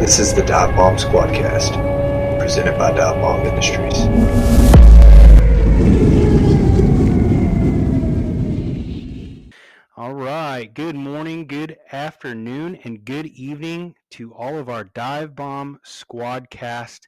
This is the Dive Bomb Squadcast, presented by Dive Bomb Industries. All right. Good morning, good afternoon, and good evening to all of our Dive Bomb Squadcast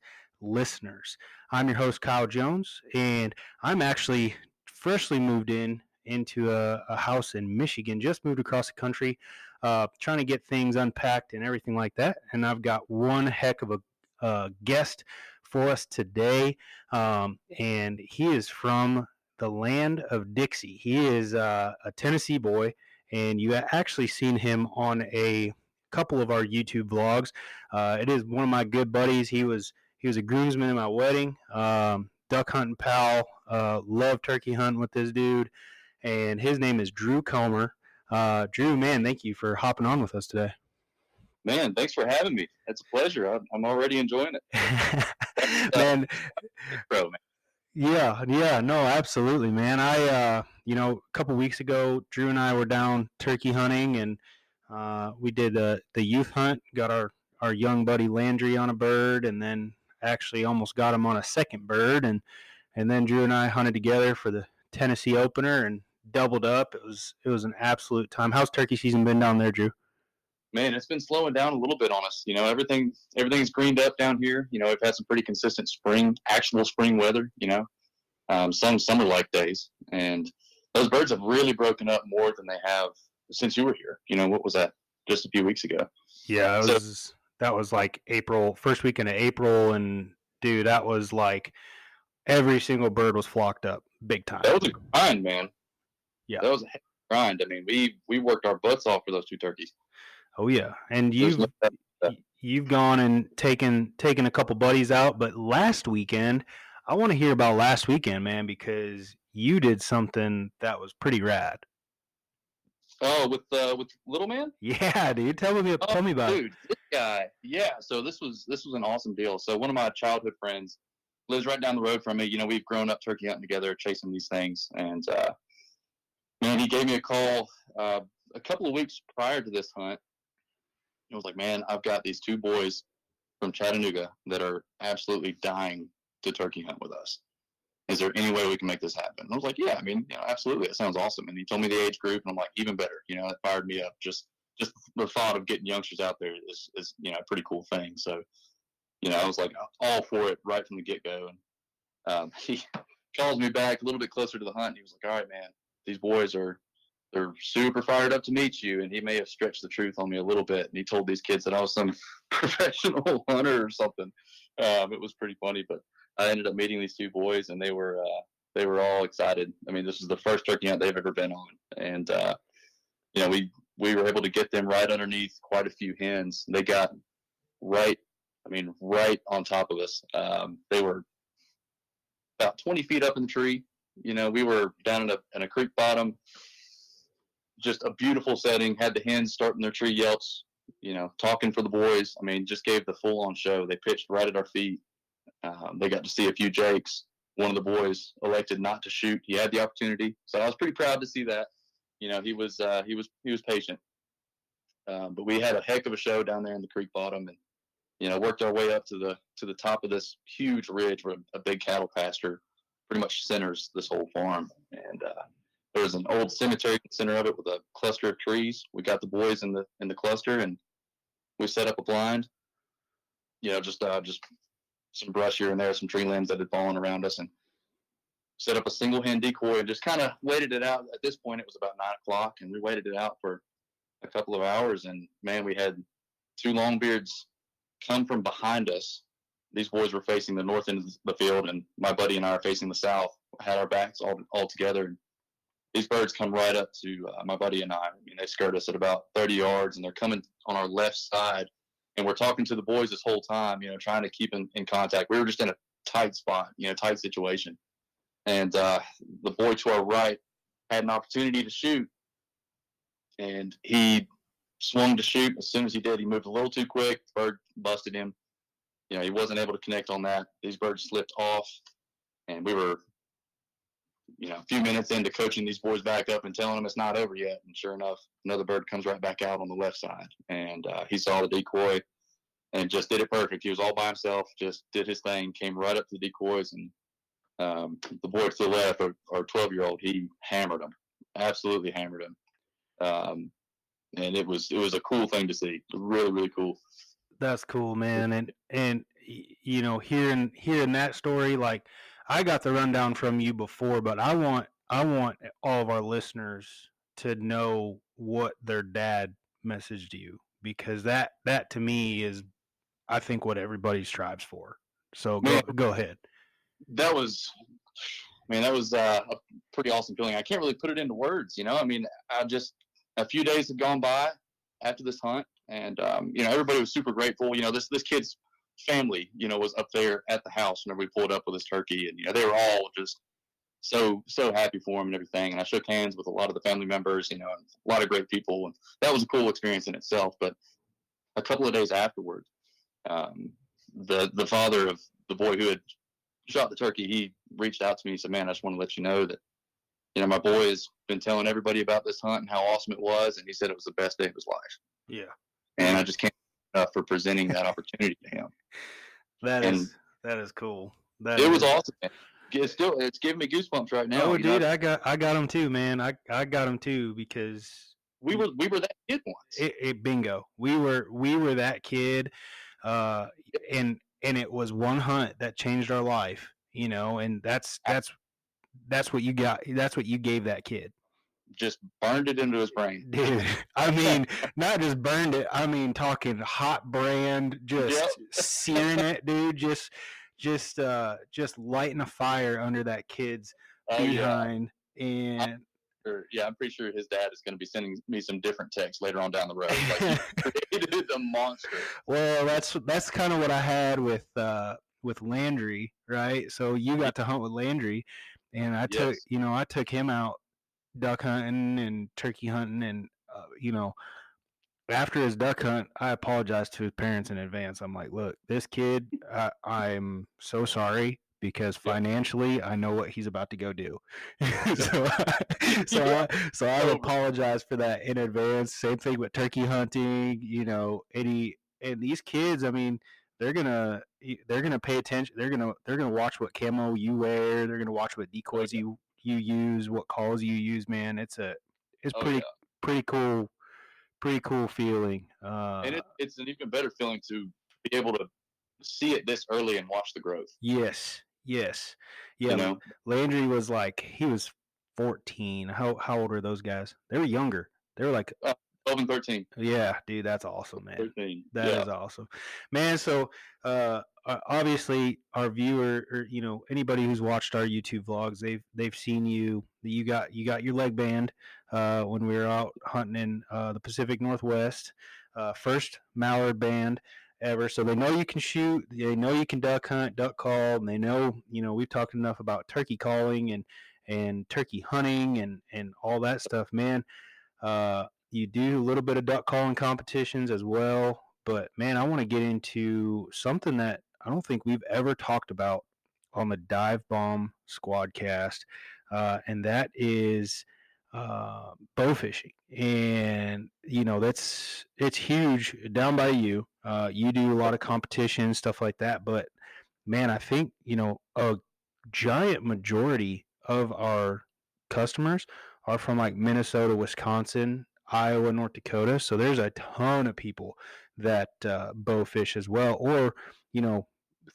listeners. I'm your host, Kyle Jones, and I'm actually freshly moved in into a, a house in Michigan, just moved across the country, uh, trying to get things unpacked and everything like that. And I've got one heck of a uh, guest for us today, um, and he is from the land of Dixie. He is uh, a Tennessee boy, and you actually seen him on a couple of our YouTube vlogs. Uh, it is one of my good buddies. He was he was a groomsman in my wedding. Um, duck hunting pal. Uh, love turkey hunting with this dude, and his name is Drew Comer. Uh, Drew, man, thank you for hopping on with us today. Man, thanks for having me. It's a pleasure. I'm, I'm already enjoying it. man, bro, man. Yeah, yeah, no, absolutely, man. I, uh, you know, a couple weeks ago, Drew and I were down turkey hunting, and uh, we did the the youth hunt. Got our our young buddy Landry on a bird, and then actually almost got him on a second bird, and and then Drew and I hunted together for the Tennessee opener and doubled up. It was it was an absolute time. How's turkey season been down there, Drew? man, it's been slowing down a little bit on us. You know, everything everything's greened up down here. You know, we've had some pretty consistent spring, actual spring weather. You know, um, some summer like days, and those birds have really broken up more than they have since you were here. You know, what was that? Just a few weeks ago. Yeah, it was. That was like April, first weekend of April, and dude, that was like every single bird was flocked up, big time. That was a grind, man. Yeah, that was a grind. I mean, we we worked our butts off for those two turkeys. Oh yeah, and you've you've gone and taken taken a couple buddies out, but last weekend, I want to hear about last weekend, man, because you did something that was pretty rad. Oh, with uh, with little man? Yeah, dude. Tell me, oh, tell me about dude, it. This guy, yeah. So this was this was an awesome deal. So one of my childhood friends lives right down the road from me. You know, we've grown up turkey hunting together, chasing these things, and uh, man, he gave me a call uh, a couple of weeks prior to this hunt, I was like, man, I've got these two boys from Chattanooga that are absolutely dying to turkey hunt with us. Is there any way we can make this happen? And I was like, yeah, I mean, you know, absolutely. It sounds awesome. And he told me the age group, and I'm like, even better. You know, it fired me up. Just just the thought of getting youngsters out there is, is you know, a pretty cool thing. So, you know, I was like all for it right from the get go. And um, he calls me back a little bit closer to the hunt. And he was like, all right, man, these boys are they're super fired up to meet you. And he may have stretched the truth on me a little bit. And he told these kids that I was some professional hunter or something. Um, it was pretty funny, but I ended up meeting these two boys and they were, uh, they were all excited. I mean, this is the first turkey hunt they've ever been on. And, uh, you know, we, we were able to get them right underneath quite a few hens. They got right, I mean, right on top of us. Um, they were about 20 feet up in the tree. You know, we were down in a, in a creek bottom just a beautiful setting. Had the hens starting their tree yelps, you know, talking for the boys. I mean, just gave the full on show. They pitched right at our feet. Um, they got to see a few jakes. One of the boys elected not to shoot. He had the opportunity, so I was pretty proud to see that. You know, he was uh, he was he was patient. Um, but we had a heck of a show down there in the creek bottom, and you know, worked our way up to the to the top of this huge ridge where a big cattle pasture pretty much centers this whole farm. And uh, there was an old cemetery in the center of it with a cluster of trees. We got the boys in the in the cluster and we set up a blind. You know, just uh, just some brush here and there, some tree limbs that had fallen around us, and set up a single hen decoy and just kind of waited it out. At this point, it was about nine o'clock, and we waited it out for a couple of hours. And man, we had two long beards come from behind us. These boys were facing the north end of the field, and my buddy and I are facing the south. Had our backs all all together these birds come right up to uh, my buddy and I. I mean, they skirt us at about 30 yards, and they're coming on our left side. And we're talking to the boys this whole time, you know, trying to keep in, in contact. We were just in a tight spot, you know, tight situation. And uh, the boy to our right had an opportunity to shoot, and he swung to shoot. As soon as he did, he moved a little too quick. Bird busted him. You know, he wasn't able to connect on that. These birds slipped off, and we were you know, a few minutes into coaching these boys back up and telling them it's not over yet. And sure enough, another bird comes right back out on the left side. And uh, he saw the decoy, and just did it perfect. He was all by himself, just did his thing, came right up to the decoys, and um, the boy to the left, our 12 year old, he hammered him, absolutely hammered him. Um, and it was it was a cool thing to see, really really cool. That's cool, man. And and you know, hearing hearing that story, like I got the rundown from you before, but I want I want all of our listeners to know what their dad messaged you because that that to me is I think what everybody strives for. So go man, go ahead. That was man, that was uh, a pretty awesome feeling. I can't really put it into words, you know. I mean, I just a few days had gone by after this hunt, and um, you know everybody was super grateful. You know, this this kid's family, you know, was up there at the house whenever we pulled up with his turkey, and you know they were all just so so happy for him and everything. And I shook hands with a lot of the family members, you know, a lot of great people, and that was a cool experience in itself. But a couple of days afterward, um, the the father of the boy who had shot the turkey, he reached out to me and said, "Man, I just want to let you know that." You know, my boy has been telling everybody about this hunt and how awesome it was, and he said it was the best day of his life. Yeah. And I just can't enough for presenting that opportunity to him. That and is that is cool. That it is. was awesome. It's still it's giving me goosebumps right now. Oh, dude, know? I got I got them too, man. I I got them too because we were we were that kid once. It, it, bingo. We were we were that kid, uh, and and it was one hunt that changed our life. You know, and that's that's that's what you got. That's what you gave that kid just burned it into his brain. Dude, I mean, not just burned it. I mean, talking hot brand, just yep. searing it, dude. Just, just, uh, just lighting a fire under that kid's oh, behind. Yeah. And sure, yeah, I'm pretty sure his dad is going to be sending me some different texts later on down the road. Like he created a monster. Well, that's that's kind of what I had with uh, with Landry, right? So you got to hunt with Landry, and I took, yes. you know, I took him out duck hunting and turkey hunting and uh, you know after his duck hunt i apologized to his parents in advance i'm like look this kid I, i'm so sorry because financially I know what he's about to go do. so so I, so I apologize for that in advance. Same thing with turkey hunting, you know, any and these kids, I mean, they're gonna they're gonna pay attention. They're gonna they're gonna watch what camo you wear. They're gonna watch what decoys you you use, what calls you use, man. It's a it's oh, pretty yeah. pretty cool, pretty cool feeling. Uh, and it, it's an even better feeling to be able to see it this early and watch the growth. Yes, yes, yeah. You know? Landry was like he was fourteen. How how old are those guys? They were younger. They were like uh, 12 and 13. Yeah, dude, that's awesome, man. 13. That yeah. is awesome, man. So, uh, obviously, our viewer, or you know, anybody who's watched our YouTube vlogs, they've they've seen you. You got you got your leg band uh, when we were out hunting in uh, the Pacific Northwest. Uh, first mallard band ever. So they know you can shoot. They know you can duck hunt, duck call, and they know you know we've talked enough about turkey calling and and turkey hunting and and all that stuff, man. Uh, you do a little bit of duck calling competitions as well. But man, I want to get into something that I don't think we've ever talked about on the Dive Bomb Squadcast, uh, and that is uh, bow fishing. And you know that's it's huge down by you. Uh, you do a lot of competition stuff like that, but man, I think you know a giant majority of our customers are from like Minnesota, Wisconsin, Iowa, North Dakota. So there's a ton of people that uh, bow fish as well, or you know,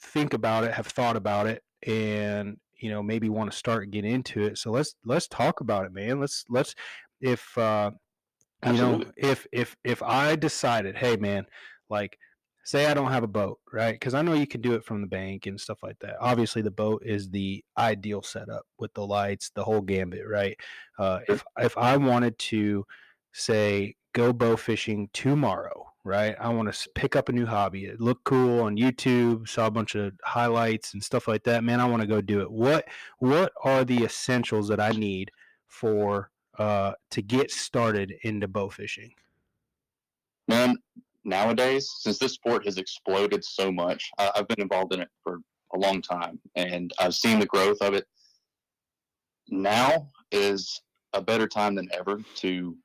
think about it, have thought about it, and you know maybe want to start get into it. So let's let's talk about it, man. Let's let's if uh, you know if if if I decided, hey man, like say I don't have a boat, right? Because I know you can do it from the bank and stuff like that. Obviously, the boat is the ideal setup with the lights, the whole gambit, right? Uh, if if I wanted to say go bow fishing tomorrow, right? I want to pick up a new hobby. It looked cool on YouTube, saw a bunch of highlights and stuff like that. Man, I want to go do it. What what are the essentials that I need for uh, to get started into bow fishing? Man, nowadays, since this sport has exploded so much, I, I've been involved in it for a long time, and I've seen the growth of it. Now is a better time than ever to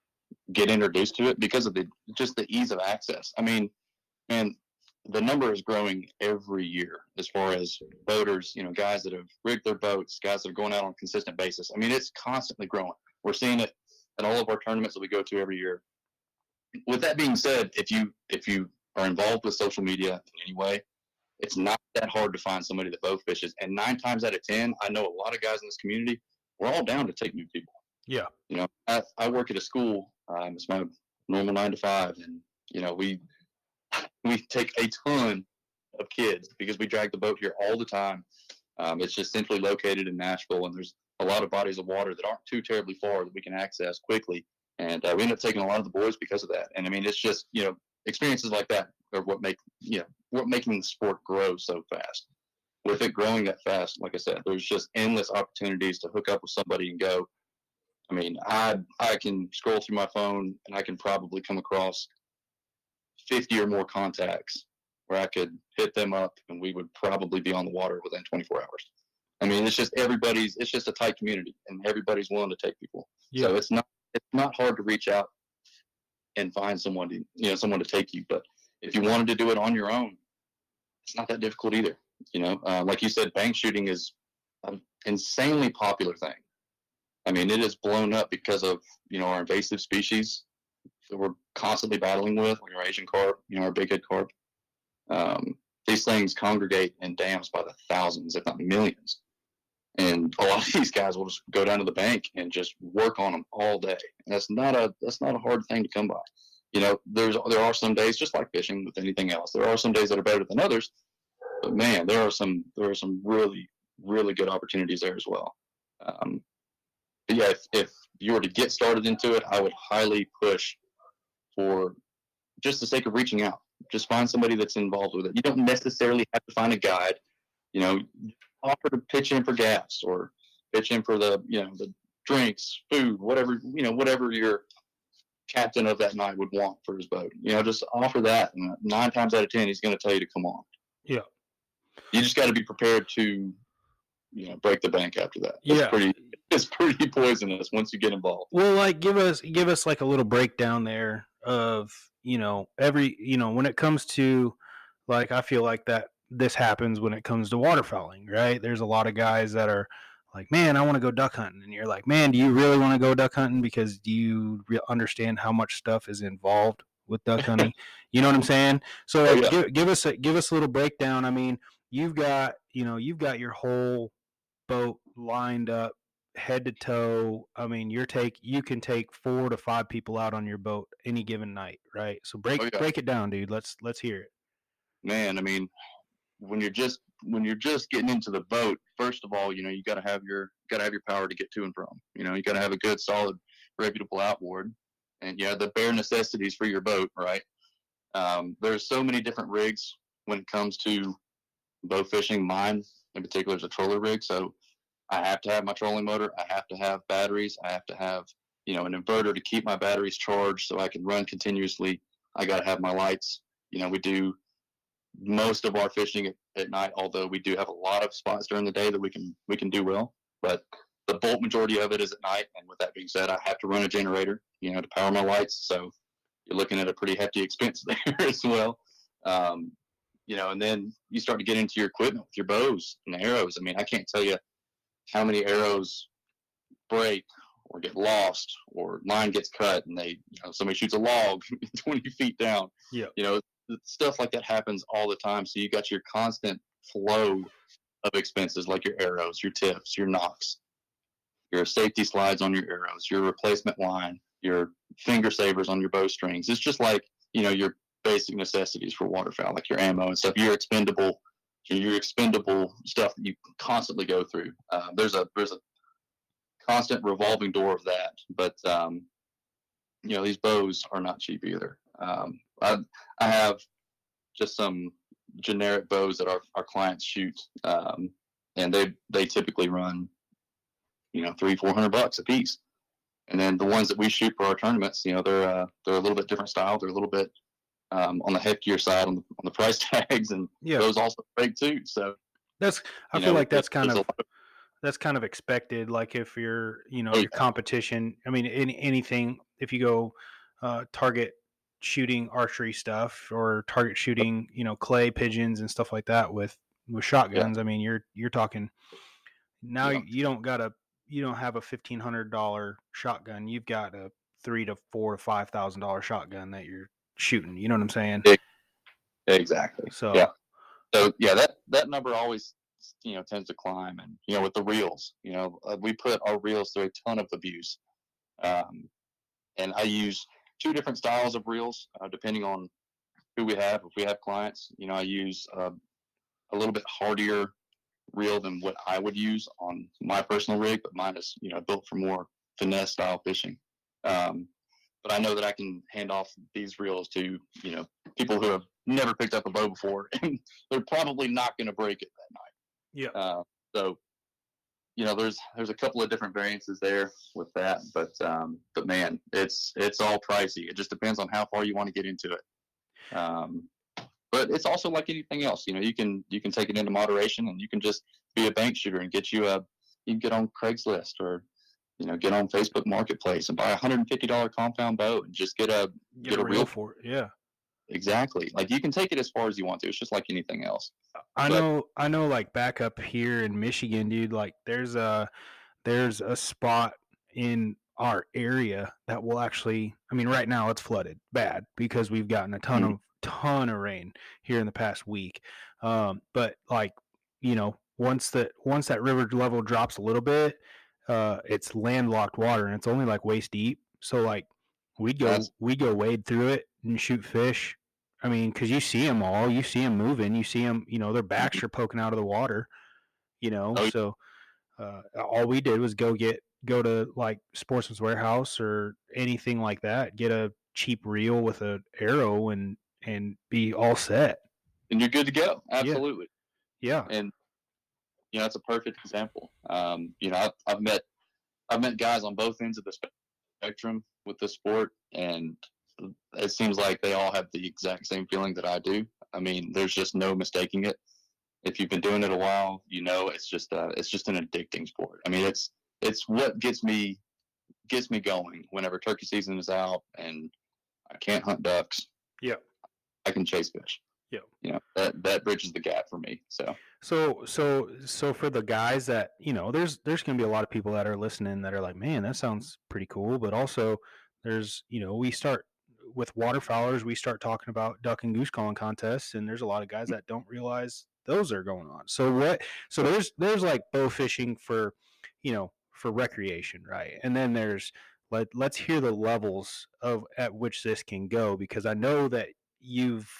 get introduced to it because of the just the ease of access. I mean, and the number is growing every year as far as boaters, you know, guys that have rigged their boats, guys that are going out on a consistent basis. I mean, it's constantly growing. We're seeing it at all of our tournaments that we go to every year. With that being said, if you if you are involved with social media in any way, it's not that hard to find somebody that bow fishes. And nine times out of ten, I know a lot of guys in this community. We're all down to take new people. Yeah. You know, I, I work at a school. Um, it's my normal nine to five, and you know we we take a ton of kids because we drag the boat here all the time. Um, it's just centrally located in Nashville, and there's a lot of bodies of water that aren't too terribly far that we can access quickly. And uh, we end up taking a lot of the boys because of that. And I mean, it's just you know experiences like that are what make you know what making the sport grow so fast. With it growing that fast, like I said, there's just endless opportunities to hook up with somebody and go. I mean, I I can scroll through my phone and I can probably come across 50 or more contacts where I could hit them up and we would probably be on the water within 24 hours. I mean, it's just everybody's, it's just a tight community and everybody's willing to take people. Yeah. So it's not, it's not hard to reach out and find someone to, you know, someone to take you. But if you wanted to do it on your own, it's not that difficult either. You know, uh, like you said, bank shooting is an insanely popular thing. I mean, it is blown up because of, you know, our invasive species that we're constantly battling with, like our Asian carp, you know, our bighead carp. Um, these things congregate in dams by the thousands, if not millions. And a lot of these guys will just go down to the bank and just work on them all day. And that's not a that's not a hard thing to come by. You know, there's there are some days just like fishing with anything else. There are some days that are better than others, but man, there are some there are some really really good opportunities there as well. Um, yeah, if, if you were to get started into it, I would highly push for just the sake of reaching out. Just find somebody that's involved with it. You don't necessarily have to find a guide. You know, offer to pitch in for gas or pitch in for the you know the drinks, food, whatever you know, whatever your captain of that night would want for his boat. You know, just offer that, and nine times out of ten, he's going to tell you to come on. Yeah. You just got to be prepared to, you know, break the bank after that. It's Yeah. pretty. It's pretty poisonous once you get involved. Well, like give us give us like a little breakdown there of you know every you know when it comes to like I feel like that this happens when it comes to waterfowling, right? There's a lot of guys that are like, man, I want to go duck hunting, and you're like, man, do you really want to go duck hunting because do you re- understand how much stuff is involved with duck hunting? you know what I'm saying? So Oh, like, yeah. give, give us a give us a little breakdown. I mean, you've got you know you've got your whole boat lined up head to toe. I mean, you're take you can take four to five people out on your boat any given night, right? So break Oh, yeah. break it down, dude. Let's let's hear it. man i mean when you're just when you're just getting into the boat first of all you know you got to have your got to have your power to get to and from you know you got to have a good solid reputable outboard and yeah the bare necessities for your boat right um, there's so many different rigs when it comes to bow fishing mine in particular is a troller rig so i have to have my trolling motor i have to have batteries i have to have you know an inverter to keep my batteries charged so i can run continuously i got to have my lights you know we do most of our fishing at, at night, although we do have a lot of spots during the day that we can we can do well. But the bulk majority of it is at night. And with that being said, I have to run a generator, you know, to power my lights. So you're looking at a pretty hefty expense there as well. Um, you know, and then you start to get into your equipment with your bows and arrows. I mean, I can't tell you how many arrows break or get lost or line gets cut and they, you know, somebody shoots a log 20 feet down. Yeah. You know, stuff like that happens all the time. So you got your constant flow of expenses like your arrows, your tips, your nocks, your safety slides on your arrows, your replacement line, your finger savers on your bowstrings. It's just like, you know, your basic necessities for waterfowl, like your ammo and stuff. Your expendable, your expendable stuff that you constantly go through. Uh, there's a there's a constant revolving door of that. But um, you know, these bows are not cheap either. Um, I I have just some generic bows that our, our clients shoot, um, and they they typically run, you know, three four hundred bucks a piece. And then the ones that we shoot for our tournaments, you know, they're uh, they're a little bit different style. They're a little bit um, on the heftier side on the on the price tags, and Yeah, those also break too. So that's I feel know, like that's kind a of that's kind of expected. Like if you're, you know, Oh, your yeah. competition. I mean, any anything. If you go uh, target shooting archery stuff or target shooting, you know, clay pigeons and stuff like that with with shotguns. I mean, you're you're talking now Yeah. you don't got a you don't have a fifteen hundred dollar shotgun. You've got a three to four to five thousand dollar shotgun that you're shooting. You know what I'm saying? Exactly. So Yeah. So yeah, that that number always you know tends to climb, and you know with the reels, you know uh, we put our reels through a ton of abuse, um, and I use two different styles of reels uh, depending on who we have. If we have clients, you know I use uh, a little bit hardier reel than what I would use on my personal rig, but mine is you know built for more finesse style fishing. Um, but I know that I can hand off these reels to you know people who have never picked up a bow before, and they're probably not going to break it that night. yeah, Uh, so, you know, there's there's a couple of different variances there with that, but um, but man, it's it's all pricey. It just depends on how far you want to get into it. Um, but it's also like anything else. You know, you can you can take it into moderation, and you can just be a bank shooter and get you a you can get on Craigslist or you know get on Facebook Marketplace and buy a hundred and fifty dollar compound bow and just get a get, get a a reel reel. for it. Yeah. exactly like you can take it as far as you want to. It's just like anything else. I But- know I know like back up here in Michigan, dude, like there's a there's a spot in our area that will actually I mean right now it's flooded bad because we've gotten a ton Mhm. of ton of rain here in the past week. Um but like, you know, once that once that river level drops a little bit, uh it's landlocked water and it's only like waist deep. So like we go That's- we go wade through it and shoot fish I mean, because you see them all, you see them moving, you see them, you know, their backs are poking out of the water, you know. Oh, yeah. So uh, all we did was go get go to like Sportsman's Warehouse or anything like that, get a cheap reel with an arrow and and be all set. And you're good to go. Absolutely. Yeah, and you know it's a perfect example. Um, you know, I've, I've met I've met guys on both ends of the spectrum with this sport, and it seems like they all have the exact same feeling that I do. I mean, there's just no mistaking it. If you've been doing it a while, you know it's just uh, it's just an addicting sport. I mean, it's it's what gets me gets me going whenever turkey season is out and I can't hunt ducks. Yeah. I can chase fish. Yeah. You know, that that bridges the gap for me. So So so so for the guys that you know, there's there's gonna be a lot of people that are listening that are like, man, that sounds pretty cool. But also, there's you know, we start with waterfowlers, we start talking about duck and goose calling contests, and there's a lot of guys mm. that don't realize those are going on. So what? So there's there's like bow fishing for, you know, for recreation, right? And then there's let let's hear the levels of at which this can go because I know that you've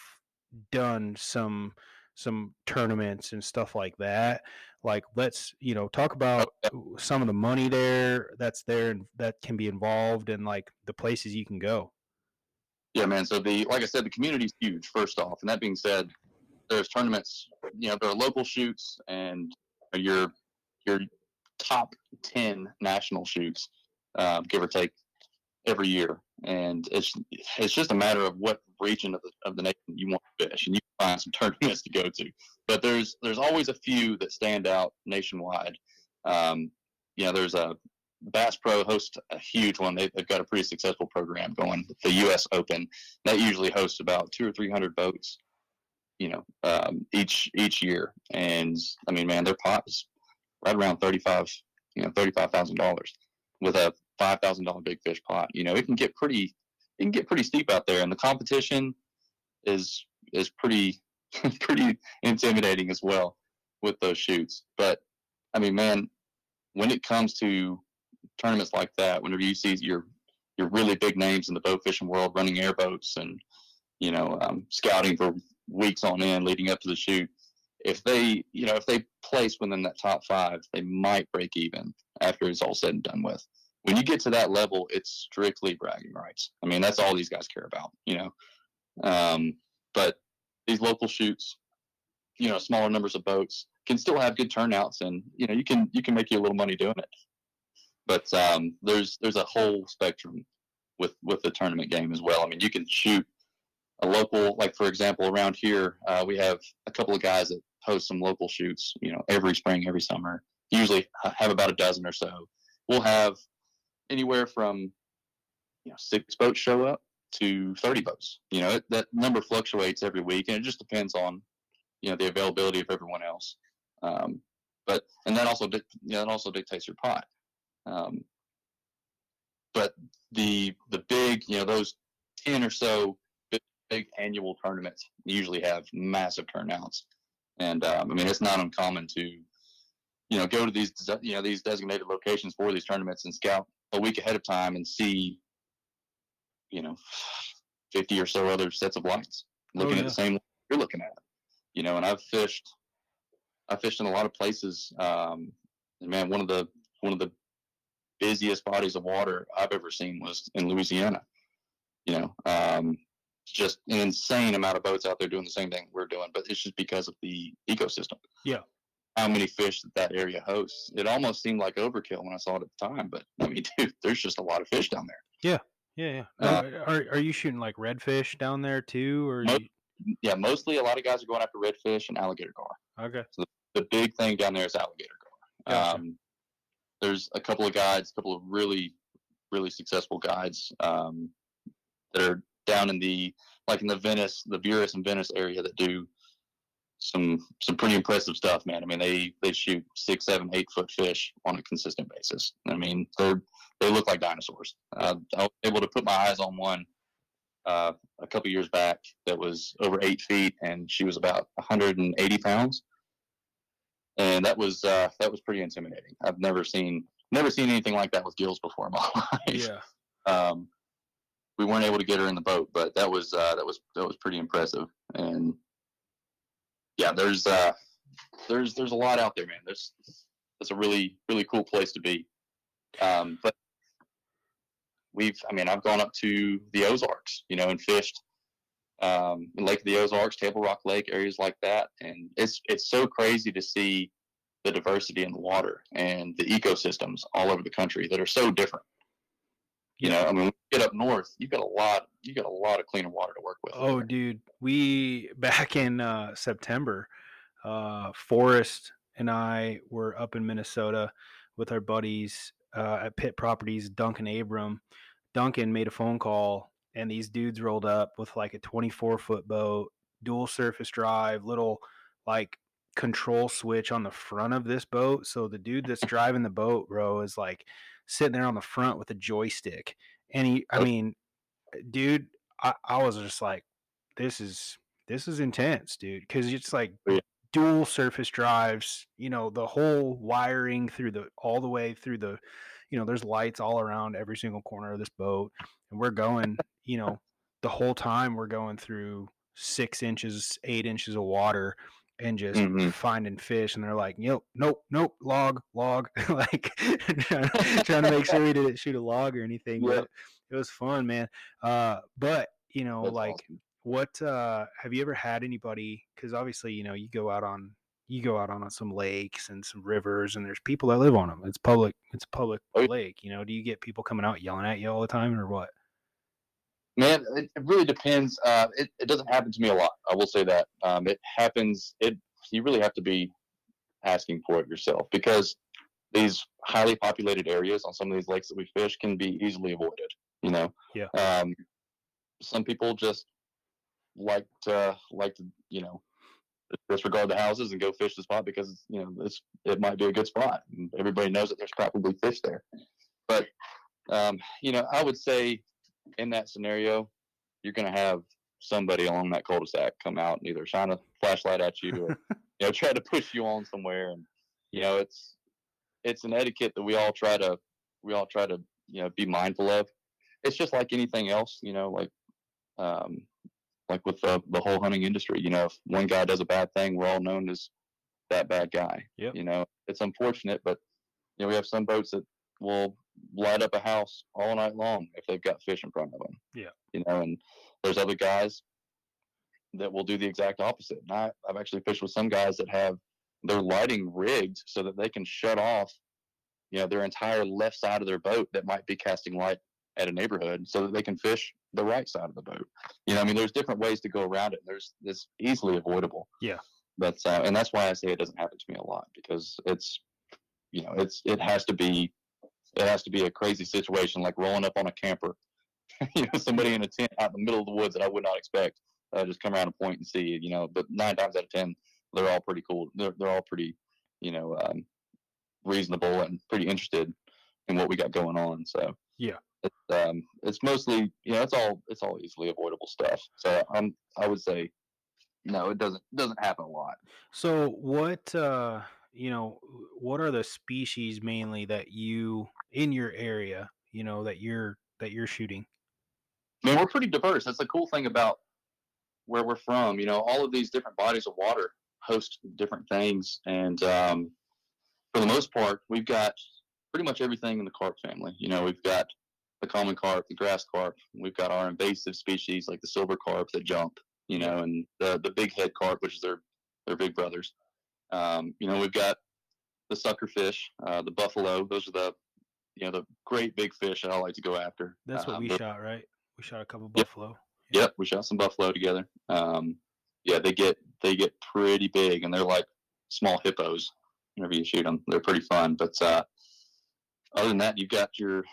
done some some tournaments and stuff like that like let's you know talk about some of the money there that's there and that can be involved and like the places you can go Yeah, man. So the like I said, the community's huge. First off, and that being said, there's tournaments. You know, there are local shoots and your your top ten national shoots, uh, give or take, every year. And it's it's just a matter of what region of the of the nation you want to fish, and you find some tournaments to go to. But there's there's always a few that stand out nationwide. Um, you know, there's a Bass Pro hosts a huge one. They, they've got a pretty successful program going. The U.S. Open that usually hosts about two or three hundred boats, you know, um, each each year. And I mean, man, their pot is right around thirty five, you know, thirty five thousand dollars with a five thousand dollar big fish pot. You know, it can get pretty, it can get pretty steep out there, and the competition is is pretty pretty intimidating as well with those shoots. But I mean, man, when it comes to tournaments like that, whenever you see your your really big names in the bow fishing world running airboats and you know um, scouting for weeks on end leading up to the shoot, if they you know if they place within that top five, they might break even after it's all said and done with. When you get to that level, it's strictly bragging rights. I mean, that's all these guys care about, you know. Um, but these local shoots, you know, smaller numbers of boats can still have good turnouts, and you know, you can you can make you a little money doing it but um, there's there's a whole spectrum with with the tournament game as well. I mean, you can shoot a local, like for example, around here uh, we have a couple of guys that host some local shoots. You know, every spring, every summer. Usually have about a dozen or so. We'll have anywhere from you know six boats show up to 30 boats. You know, it, that number fluctuates every week, and it just depends on you know the availability of everyone else. Um, but and that also you know, that also dictates your pot. Um, but the the big you know those 10 or so big, big annual tournaments usually have massive turnouts, and um, I mean it's not uncommon to you know go to these you know these designated locations for these tournaments and scout a week ahead of time and see you know 50 or so other sets of lights looking at yeah. the same you're looking at you know and i've fished i fished in a lot of places um and man one of the one of the busiest bodies of water i've ever seen was in louisiana you know um just an insane amount of boats out there doing the same thing we're doing but it's just because of the ecosystem Yeah. How many fish that that area hosts it almost seemed like overkill when i saw it at the time but i mean dude there's just a lot of fish down there Yeah, yeah. Uh, are are you shooting like redfish down there too, or Mo- you, yeah mostly a lot of guys are going after redfish and alligator gar okay? the big thing down there is alligator gar. Gotcha. Um, there's a couple of guides, a couple of really, really successful guides um, that are down in the like in the Venice, the Buras and Venice area that do some some pretty impressive stuff, man. I mean, they they shoot six, seven, eight foot fish on a consistent basis. I mean, they're they look like dinosaurs. Uh, I was able to put my eyes on one uh, a couple years back that was over eight feet, and she was about 180 pounds and that was uh, that was pretty intimidating. I've never seen never seen anything like that with gills before in my life. Yeah, Um, we weren't able to get her in the boat, but that was uh, that was that was pretty impressive. And yeah, there's uh, there's there's a lot out there, man. There's it's a really really cool place to be. Um, but we've I mean I've gone up to the Ozarks, you know, and fished um, Lake of the Ozarks, Table Rock Lake, areas like that, and it's it's so crazy to see the diversity in the water and the ecosystems all over the country that are so different. You know, I mean, when you get up north, you got a lot, you got a lot of cleaner water to work with. Oh, there. dude, we back in uh, September, uh, Forrest and I were up in Minnesota with our buddies uh, at Pit Properties, Duncan Abram. Duncan made a phone call, and these dudes rolled up with like a 24 foot boat, dual surface drive, little like control switch on the front of this boat. So the dude that's driving the boat, bro, is like sitting there on the front with a joystick. And he, I mean, uh, dude, I, I was just like, this is this is intense, dude, because it's like Yeah. dual surface drives. You know, the whole wiring through the all the way through the, you know, there's lights all around every single corner of this boat, and we're going, you know, the whole time we're going through six inches, eight inches of water. And just Mhm. finding fish, and they're like, "Nope, nope, nope, log, log," like trying, trying to make sure we didn't shoot a log or anything. Yeah. But it was fun, man. Uh, but you know, That's like, awesome. what uh, have you ever had anybody? Because obviously, you know, you go out on you go out on some lakes and some rivers, and there's people that live on them. It's public. It's a public Oh, lake. You know, do you get people coming out yelling at you all the time, or what? Man, it, it really depends. Uh, it, it doesn't happen to me a lot. I will say that. Um, it happens. It you really have to be asking for it yourself because these highly populated areas on some of these lakes that we fish can be easily avoided. You know. Yeah. Um, some people just like to like to you know disregard the houses and go fish the spot because you know it's it might be a good spot and everybody knows that there's probably fish there. But um, you know, I would say in that scenario, you're going to have somebody along that cul-de-sac come out and either shine a flashlight at you or you know try to push you on somewhere. And you know it's it's an etiquette that we all try to we all try to you know be mindful of. It's just like anything else you know like um like with the, the whole hunting industry you know if one guy does a bad thing we're all known as that bad guy Yep. you know. It's unfortunate but you know we have some boats that will light up a house all night long if they've got fish in front of them Yeah. you know and there's other guys that will do the exact opposite. And I, i've actually fished with some guys that have their lighting rigged so that they can shut off you know their entire left side of their boat that might be casting light at a neighborhood so that they can fish the right side of the boat. You know i mean there's different ways to go around it. There's it's easily avoidable. Yeah. but uh, and that's why i say it doesn't happen to me a lot because it's you know it's it has to be it has to be a crazy situation like rolling up on a camper you know, somebody in a tent out in the middle of the woods that I would not expect. Uh, just come around and point and see, you know. But nine times out of ten, they're all pretty cool. They're they're all pretty, you know, um, reasonable and pretty interested in what we got going on. So Yeah. it's um, it's mostly, you know, it's all it's all easily avoidable stuff. So I'm I would say, no, it doesn't doesn't happen a lot. So what uh you know what are the species mainly that you in your area, you know, that you're that you're shooting? I mean, we're pretty diverse. That's the cool thing about where we're from. You know, all of these different bodies of water host different things, and um, for the most part, we've got pretty much everything in the carp family. You know, we've got the common carp, the grass carp. We've got our invasive species like the silver carp that jump. You know, and the the big head carp, which is their their big brothers. Um, you know, we've got the sucker fish, uh, the buffalo. Those are the you know the great big fish that I like to go after. That's what Um, we they're- shot, right? We shot a couple Yep. buffalo. Yep, we shot some buffalo together. Um, yeah, they get they get pretty big, and they're like small hippos. Whenever you shoot them, they're pretty fun. But uh, other than that, you've got your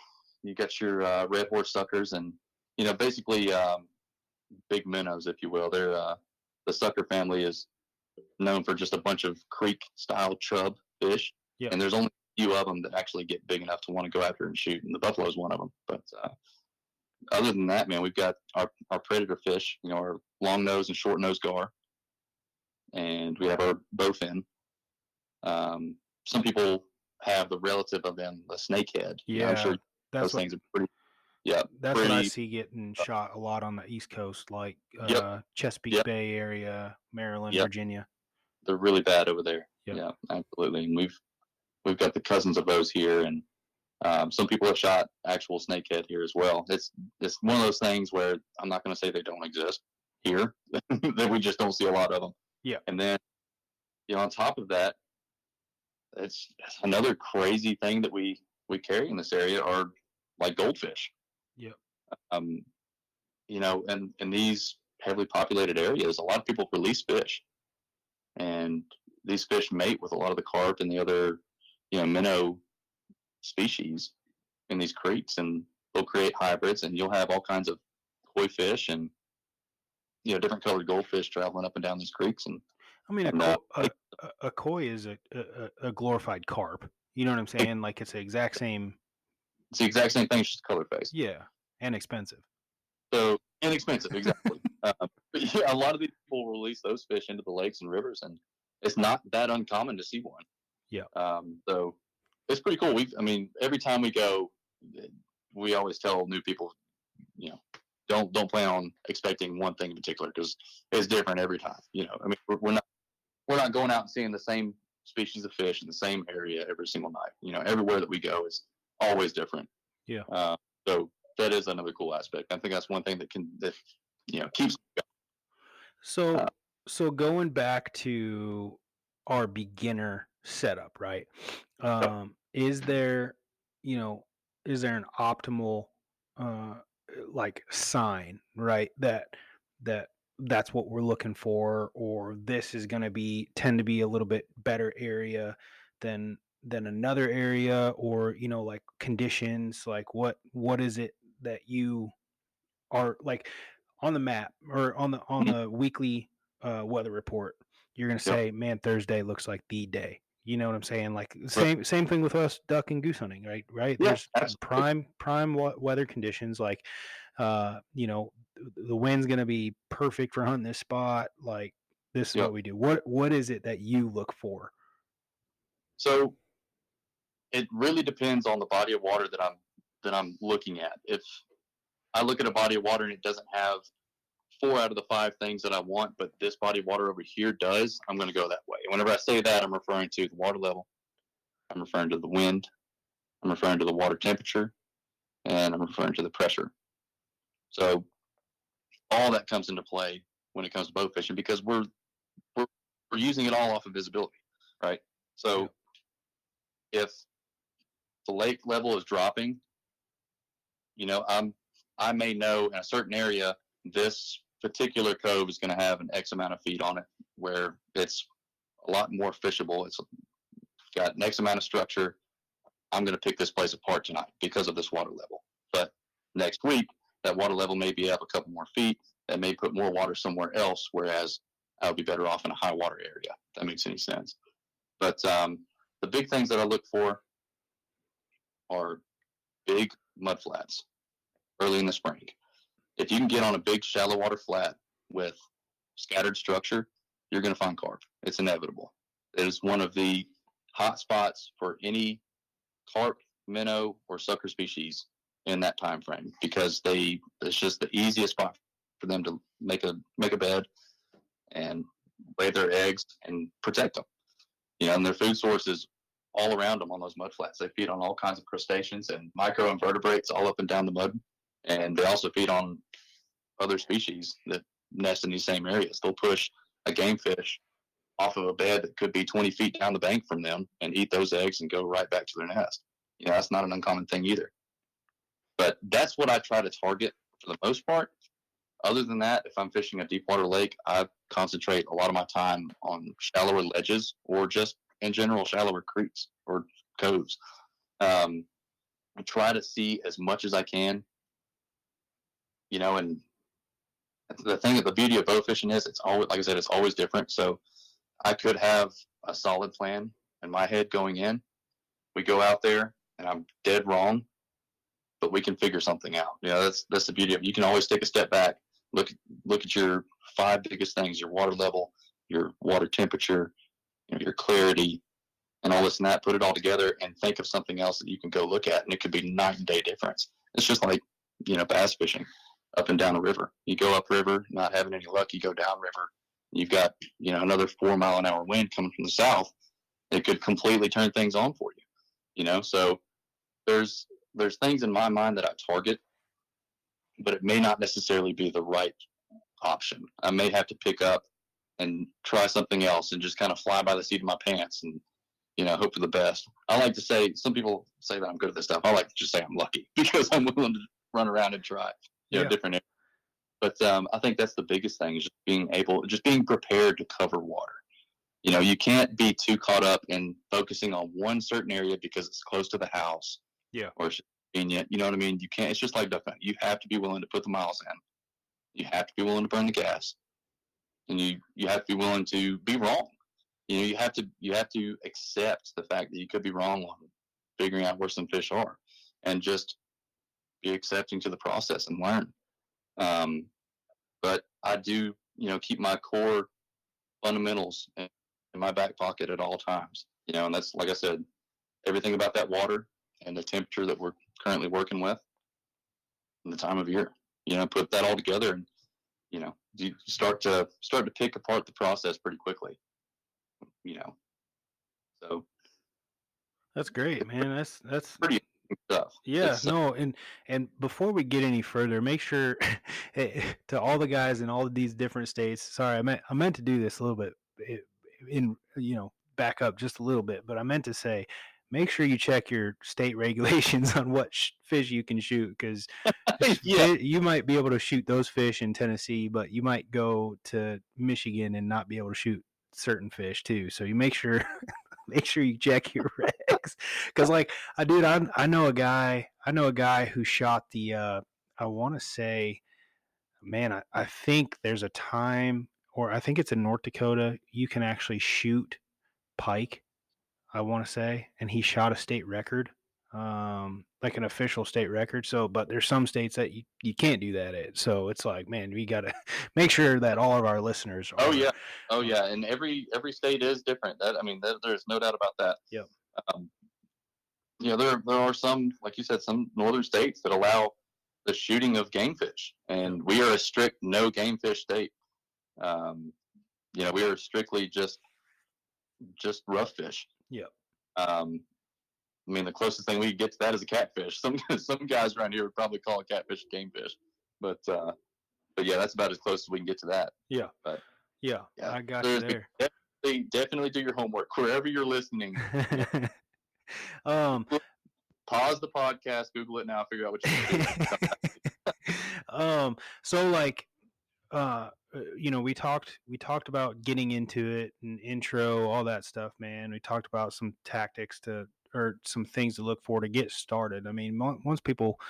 you got your uh, red horse suckers, and you know basically um, big minnows, if you will. They're uh, the sucker family is known for just a bunch of creek style chub fish, Yeah. and there's only few of them that actually get big enough to want to go after and shoot, and the buffalo is one of them. But uh, other than that, man, we've got our, our predator fish, you know, our long nose and short nose gar, and we have our bowfin. Um, some people have the relative of them, the snakehead. You know, I'm Yeah, sure That's those what things are pretty. Yeah, that's what I pretty- see getting shot a lot on the East Coast, like Yep. uh, Chesapeake Yep. Bay area, Maryland, Yep. Virginia. they're really bad over there. Yep. Yeah, absolutely. And we've we've got the cousins of those here, and um, some people have shot actual snakehead here as well. It's it's one of those things where I'm not going to say they don't exist here, that we just don't see a lot of them. Yeah. And then, you know, on top of that, it's, another crazy thing that we we carry in this area are like goldfish. Yeah. Um, you know, and in these heavily populated areas, a lot of people release fish and these fish mate with a lot of the carp and the other, you know, minnow species in these creeks, and they'll create hybrids, and you'll have all kinds of koi fish and you know different colored goldfish traveling up and down these creeks, and I mean, a, And, uh, a, a, a koi is a, a, a glorified carp. You know what I'm saying? Like it's the exact same. it's the exact same thing, it's just color face. Yeah, and expensive. So inexpensive, exactly. uh, but yeah, a lot of these people release those fish into the lakes and rivers, and it's not that uncommon to see one. Yeah. Um, so it's pretty cool. We, I mean, every time we go, we always tell new people, you know, don't don't plan on expecting one thing in particular because it's different every time. You know, I mean, we're, we're not we're not going out and seeing the same species of fish in the same area every single night. You know, everywhere that we go is always different. Yeah. Uh, so that is another cool aspect. I think that's one thing that can that you know keeps So, Uh, so going back to our beginner setup, right? Um, is there, you know, is there an optimal, uh, like sign, right? That that that's what we're looking for, or this is going to be tend to be a little bit better area than than another area, or you know, like conditions. Like what what is it that you are like on the map or on the on the weekly uh, weather report, you're gonna Yep. say, "Man, Thursday looks like the day." You know what I'm saying? Like same same thing with us duck and goose hunting, right? Right? Yeah, There's absolutely. prime prime weather conditions. Like, uh, you know, the wind's gonna be perfect for hunting this spot. Like, this is Yep. what we do. What what is it that you look for? So it really depends on the body of water that I'm that I'm looking at. If I look at a body of water and it doesn't have four out of the five things that I want, but this body of water over here does, I'm going to go that way. And whenever I say that, I'm referring to the water level, I'm referring to the wind, I'm referring to the water temperature, and I'm referring to the pressure. So all that comes into play when it comes to bow fishing because we're we're, we're using it all off of visibility, right? So if the lake level is dropping, you know, I'm I may know in a certain area this particular cove is going to have an X amount of feet on it, where it's a lot more fishable. It's got an X amount of structure. I'm going to pick this place apart tonight because of this water level. But next week, that water level may be up a couple more feet. That may put more water somewhere else, whereas I would be better off in a high water area. That makes any sense. But um, the big things that I look for are big mud flats early in the spring. If you can get on a big shallow water flat with scattered structure, you're going to find carp. It's inevitable. It is one of the hot spots for any carp, minnow, or sucker species in that time frame because they it's just the easiest spot for them to make a make a bed and lay their eggs and protect them. You know, and their food source is all around them on those mud flats. They feed on all kinds of crustaceans and microinvertebrates all up and down the mud, and they also feed on other species that nest in these same areas. They'll push a game fish off of a bed that could be 20 feet down the bank from them and eat those eggs and go right back to their nest. You know, that's not an uncommon thing either. But that's what I try to target for the most part. Other than that, if I'm fishing a deep water lake, I concentrate a lot of my time on shallower ledges or just in general shallower creeks or coves. Um, I try to see as much as I can, you know, and the thing the beauty of bow fishing is it's always like I said, it's always different. So I could have a solid plan in my head going in. We go out there and I'm dead wrong, but we can figure something out. You know, that's that's the beauty of it. You can always take a step back, look look at your five biggest things: your water level, your water temperature, you know, your clarity, and all this and that. Put it all together and think of something else that you can go look at, and it could be night and day difference. It's just like you know bass fishing up and down a river. You go upriver, not having any luck, you go downriver. You've got you know another four mile an hour wind coming from the south. It could completely turn things on for you. You know, so there's there's things in my mind that I target, but it may not necessarily be the right option. I may have to pick up and try something else and just kind of fly by the seat of my pants and you know hope for the best. I like to say some people say that I'm good at this stuff. I like to just say I'm lucky because I'm willing to run around and try you know, Yeah. different areas. But um, I think that's the biggest thing is just being able, just being prepared to cover water. You know, you can't be too caught up in focusing on one certain area because it's close to the house. Yeah. Or it's convenient. You know what I mean? You can't. It's just like duck hunting. You have to be willing to put the miles in. You have to be willing to burn the gas, and you you have to be willing to be wrong. You know, you have to you have to accept the fact that you could be wrong on figuring out where some fish are, and just be accepting to the process and learn. Um, but I do, you know, keep my core fundamentals in, in my back pocket at all times. You know, and that's like I said, everything about that water and the temperature that we're currently working with, and the time of year. You know, put that all together, and you know, you start to start to pick apart the process pretty quickly. You know, so That's great, man. That's that's pretty stuff. Yeah, It's- no, and and before we get any further, make sure eh, to all the guys in all of these different states. Sorry, I meant I meant to do this a little bit eh, in you know back up just a little bit, but I meant to say make sure you check your state regulations on what sh- fish you can shoot because yeah, you might be able to shoot those fish in Tennessee, but you might go to Michigan and not be able to shoot certain fish too. So you make sure make sure you check your because like I dude, I I know a guy I know a guy who shot the uh I want to say man I, I think there's a time or I think it's in North Dakota you can actually shoot pike I want to say and he shot a state record um like an official state record so but there's some states that you, you can't do that at so it's like man we got to make sure that all of our listeners Oh yeah, oh yeah, and every every state is different. That I mean, there, there's no doubt about that. Yep. Um, you know, there there are some, like you said, some northern states that allow the shooting of game fish, and we are a strict no game fish state. Um, you know, we are strictly just just rough fish. Yeah. Um, I mean, the closest thing we get to that is a catfish. Some some guys around here would probably call a catfish a game fish, but uh, but yeah, that's about as close as we can get to that. yeah But, yeah yeah, i got you there definitely, definitely do your homework wherever you're listening. um Pause the podcast, Google it now, figure out what you um so like uh you know we talked we talked about getting into it and intro all that stuff man we talked about some tactics to or some things to look for to get started i mean once people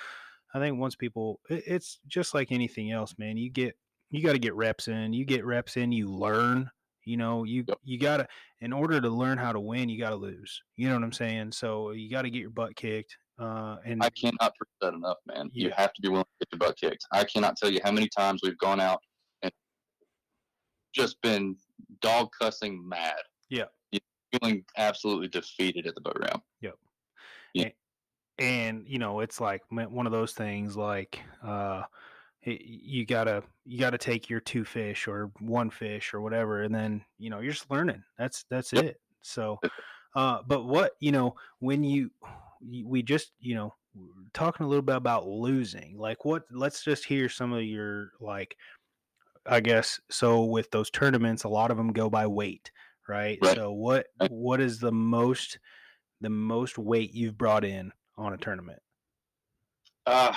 I think once people, it, it's just like anything else, man. You get, you got to get reps in. You get reps in, you learn. You know, you Yep. you gotta in order to learn how to win, you gotta lose. You know what I'm saying? So you got to get your butt kicked. Uh, and I cannot preach that enough, man. You have to be willing to get your butt kicked. I cannot tell you how many times we've gone out and just been dog cussing mad. Yeah. Feeling absolutely defeated at the boat ramp. and you know it's like one of those things like uh you gotta you gotta take your two fish or one fish or whatever and then you know you're just learning. That's that's Yep. it. So uh but what you know when you we just you know talking a little bit about losing like what let's just hear some of your like i guess so with those tournaments a lot of them go by weight right, Right. so what what is the most the most weight you've brought in on a tournament Uh,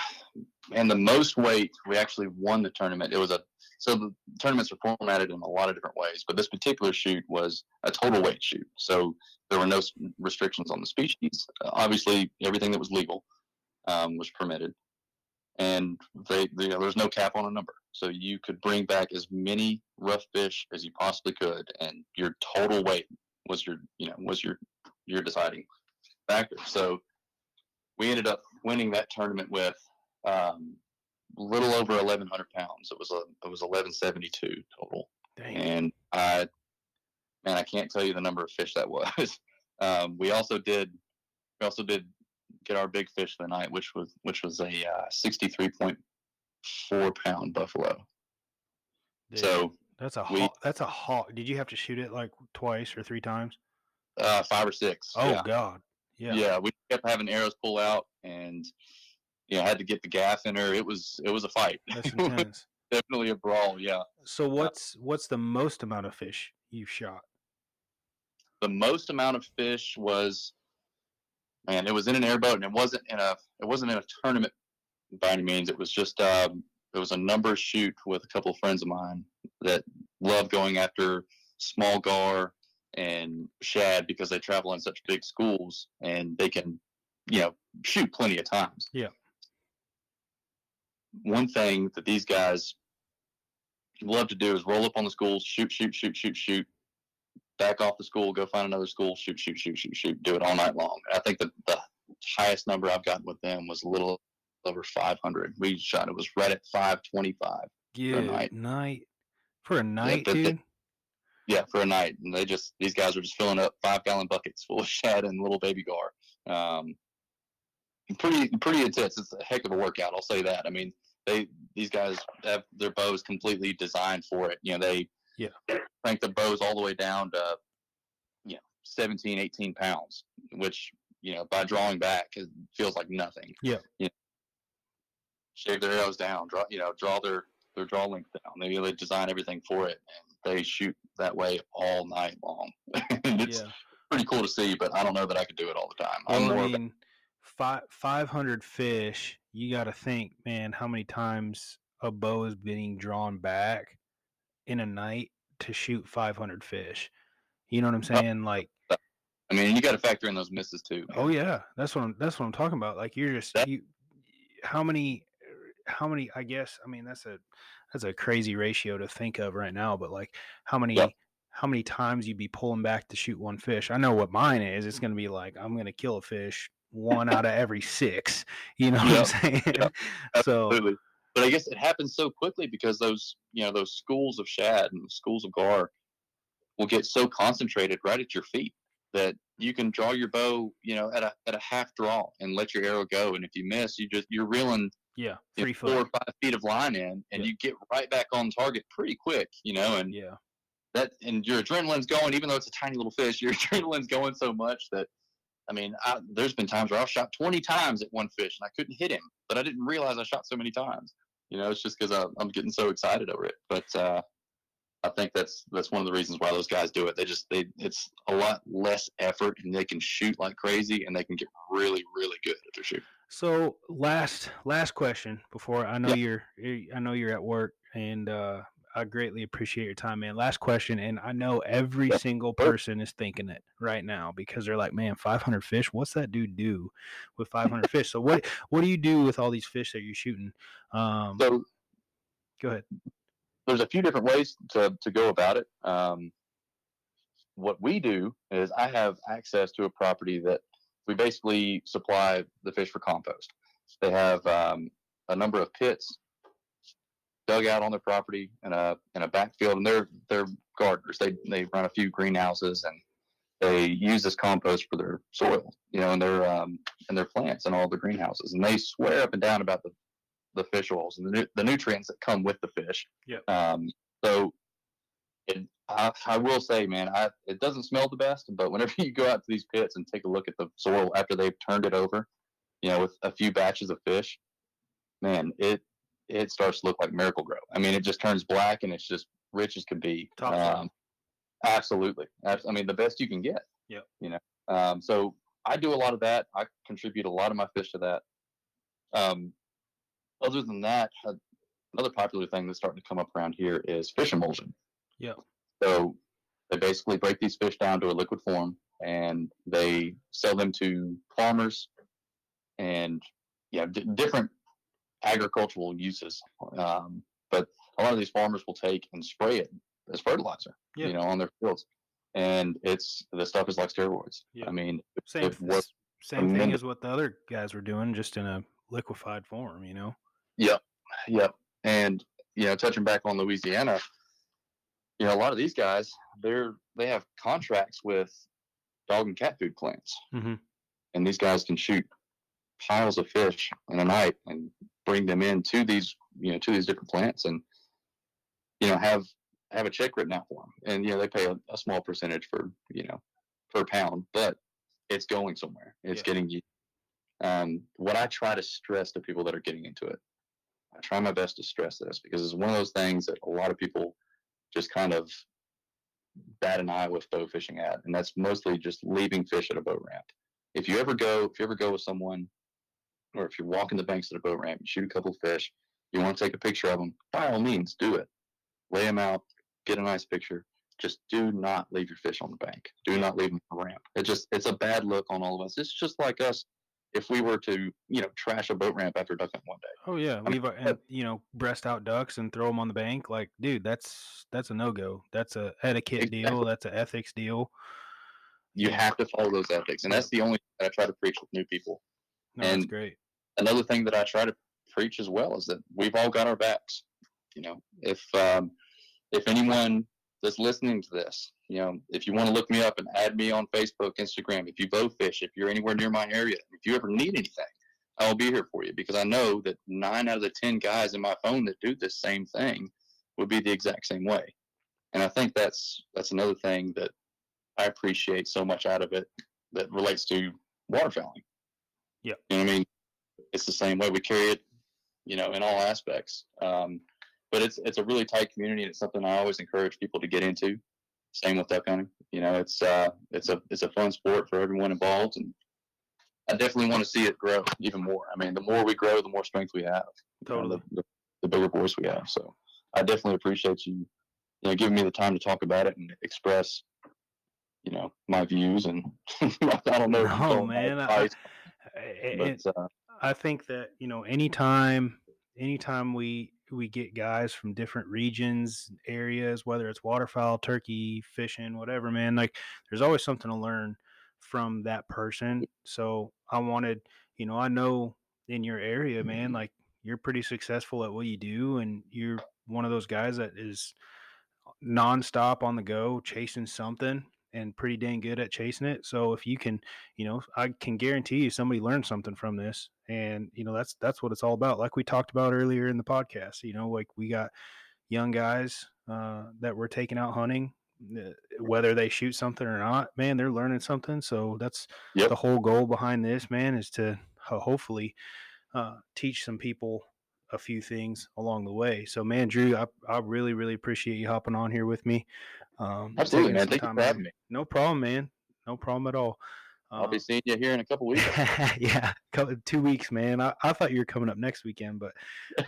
and the most weight, we actually won the tournament. It was a so the tournaments are formatted in a lot of different ways, but this particular shoot was a total weight shoot. So there were no restrictions on the species. Uh, obviously, everything that was legal um, was permitted, and they, they, there was no cap on a number. So you could bring back as many rough fish as you possibly could, and your total weight was your you know was your your deciding factor. So we ended up winning that tournament with um, a little over 1,100 pounds. It was a it was 1172 total, Dang. and I man, I can't tell you the number of fish that was. um, we also did we also did get our big fish of the night, which was which was a uh, 63.4 pound buffalo. Dude, So that's a we- hawk. That's a hawk. Did you have to shoot it like twice or three times? uh, five or six. Oh yeah. God. yeah. Yeah. we kept having arrows pull out, and you know had to get the gaff in her. It was it was a fight. That's was intense. Definitely a brawl. Yeah. So what's what's the most amount of fish you've shot? the most amount of fish was man it was in an airboat and it wasn't in a it wasn't in a tournament by any means it was just um it was a number shoot with a couple of friends of mine that love going after small gar and shad because they travel in such big schools and they can you know shoot plenty of times Yeah. one thing that these guys love to do is roll up on the schools shoot shoot shoot shoot shoot back off the school, go find another school, shoot, shoot, shoot, shoot, shoot, do it all night long. I think the, the highest number I've gotten with them was a little over 500. We shot it was right at 525. Good night. night. For a night, they- dude. Yeah, for a night, and they just these guys were just filling up five gallon buckets full of shad and little baby gar. Um, pretty pretty intense. It's a heck of a workout. I'll say that. I mean, they these guys have their bows completely designed for it. You know, they Yeah. crank the bows all the way down to you know 17, 18 pounds, which you know by drawing back it feels like nothing. Yeah. You know, shave their arrows down, draw you know draw their their draw length down. They they design everything for it, and they shoot that way all night long. it's Yeah. pretty cool to see, but I don't know that I could do it all the time. I'm Well, more I mean, five five hundred fish. You got to think, man, how many times a bow is being drawn back in a night to shoot five hundred fish. You know what I'm oh, saying? Like, I mean, you got to factor in those misses too. oh yeah, that's what I'm. That's what I'm talking about. Like, you're just That- you. How many? How many? I guess. I mean, that's a that's a crazy ratio to think of right now. But like, how many? Yep. How many times you'd be pulling back to shoot one fish? I know what mine is. It's mm-hmm. going to be like I'm going to kill a fish one out of every six. You know Yep, what I'm saying? yep, so Absolutely. But I guess it happens so quickly because those, you know, those schools of shad and schools of gar will get so concentrated right at your feet that you can draw your bow, you know, at a at a half draw and let your arrow go. And if you miss, you just you're reeling yeah, you know, three four or five feet of line in, and Yeah. you get right back on target pretty quick, you know. And Yeah, that and your adrenaline's going, even though it's a tiny little fish, your adrenaline's going so much that I mean, I, there's been times where I've shot 20 times at one fish and I couldn't hit him, but I didn't realize I shot so many times. You know, it's just because I'm getting so excited over it. But uh, I think that's that's one of the reasons why those guys do it. They just they it's a lot less effort and they can shoot like crazy and they can get really really good at their shooting. So last last question before I know Yeah. you're eh, I know you're at work and uh, I greatly appreciate your time, man. Last question, and I know every single person is thinking it right now because they're like, "Man, 500 fish. What's that dude do with 500 fish?" So what what do you do with all these fish that you're shooting? Um, So go ahead. there's a few different ways to, to go about it. Um, what we do is I have access to a property that we basically supply the fish for compost. They have um, a number of pits dug out on their property in a in a backfield, and they're they're gardeners. They they run a few greenhouses and they use this compost for their soil, you know, and their um, and their plants and all the greenhouses. And they swear up and down about the the fish oils and the, the nutrients that come with the fish. Yep. Um, so it, I, I will say, man, I, it doesn't smell the best, but whenever you go out to these pits and take a look at the soil after they've turned it over, you know, with a few batches of fish, man, it it starts to look like Miracle-Gro. I mean, it just turns black and it's just rich as could be. Um, absolutely. I mean, the best you can get. Yeah. You know, um, so I do a lot of that. I contribute a lot of my fish to that. Um, other than that, uh, another popular thing that's starting to come up around here is fish emulsion. Yeah. So they basically break these fish down to a liquid form and they sell them to farmers and yeah, d- different agricultural uses. Um, but a lot of these farmers will take and spray it as fertilizer, Yeah. you know, on their fields. And it's the stuff is like steroids. Yeah. I mean, Same it same thing as what the other guys were doing, just in a liquefied form. You know. Yep, yep. And you know, touching back on Louisiana, you know, a lot of these guys, they're they have contracts with dog and cat food plants, Mhm. and these guys can shoot piles of fish in a night and bring them in to these, you know, to these different plants, and you know, have have a check written out for them, and you know, they pay a, a small percentage for you know per pound, but it's going somewhere. It's Yeah. getting you. Um, what I try to stress to people that are getting into it I try my best to stress this because it's one of those things that a lot of people just kind of bat an eye with bow fishing at, and that's mostly just leaving fish at a boat ramp. If you ever go, if you ever go with someone, or if you're walking the banks of a boat ramp, you shoot a couple of fish, you want to take a picture of them, by all means, do it. Lay them out, get a nice picture. Just do not leave your fish on the bank. Do not leave them on the ramp. It just it's a bad look on all of us. It's just like us if we were to you know trash a boat ramp after duck hunt one day. Oh yeah, mean, leave a, uh, and you know breast out ducks and throw them on the bank. Like, dude, that's that's a no go. That's a etiquette deal. That's an ethics deal. you have to follow those ethics and that's the only thing i try to preach with new people No, that's great. Another thing that i try to preach as well is that we've all got our backs you know. If um, if anyone that's listening to this you know if you want to look me up and add me on facebook instagram if you bow fish if you're anywhere near my area if you ever need anything i'll be here for you. Because i know that nine out of the ten guys in my phone that do this same thing would be the exact same way. And i think that's that's another thing that i appreciate so much out of it that relates to waterfowling. Yeah. you know what i mean it's the same way. We carry it you know in all aspects. Um, but it's it's a really tight community and it's something i always encourage people to get into. Same with duck hunting you know it's uh it's a it's a fun sport for everyone involved and i definitely want to see it grow even more. I mean the more we grow the more strength we have you know, Totally. the, the, the bigger voice we have. So i definitely appreciate you you know giving me the time to talk about it and express you know my views and i don't know you No, man, I- I- but, it- uh, I think that you know anytime anytime we we get guys from different regions areas whether it's waterfowl turkey fishing whatever man like there's always something to learn from that person. So i wanted you know i know in your area man mm-hmm. like you're pretty successful at what you do and you're one of those guys that is uh, nonstop on the go chasing something and pretty dang good at chasing it so if you can you know i can guarantee you somebody learned something from this and you know that's that's what it's all about like we talked about earlier in the podcast you know like we got young guys uh, that we're taking out hunting uh, whether they shoot something or not man they're learning something so that's Yep. the whole goal behind this man is to hopefully uh, teach some people a few things along the way so man drew i, I really really appreciate you hopping on here with me um, absolutely man thank you for having me no problem, man. No problem at all. I'll be Um, seeing you here in a couple weeks. yeah, couple, two weeks, man. I, I thought you were coming up next weekend, but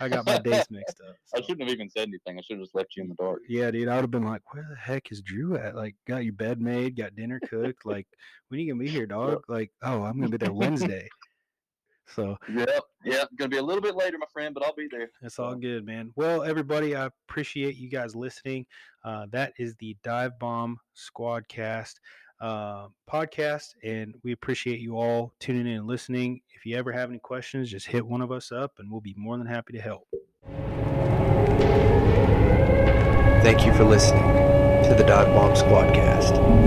I got my days mixed up. I shouldn't have even said anything. I should have just left you in the dark. Yeah, dude, I would have been like, "Where the heck is Drew at? Like, got your bed made, got dinner cooked. Like, when are you gonna be here, dog? Like, oh, I'm gonna be there Wednesday. So Yep, yep. Gonna be a little bit later, my friend, but I'll be there. it's all good, man. Well, everybody, I appreciate you guys listening. Uh, that is the Dive Bomb Squadcast uh, podcast, and we appreciate you all tuning in and listening. If you ever have any questions, just hit one of us up, and we'll be more than happy to help. Thank you for listening to the Dive Bomb Squadcast.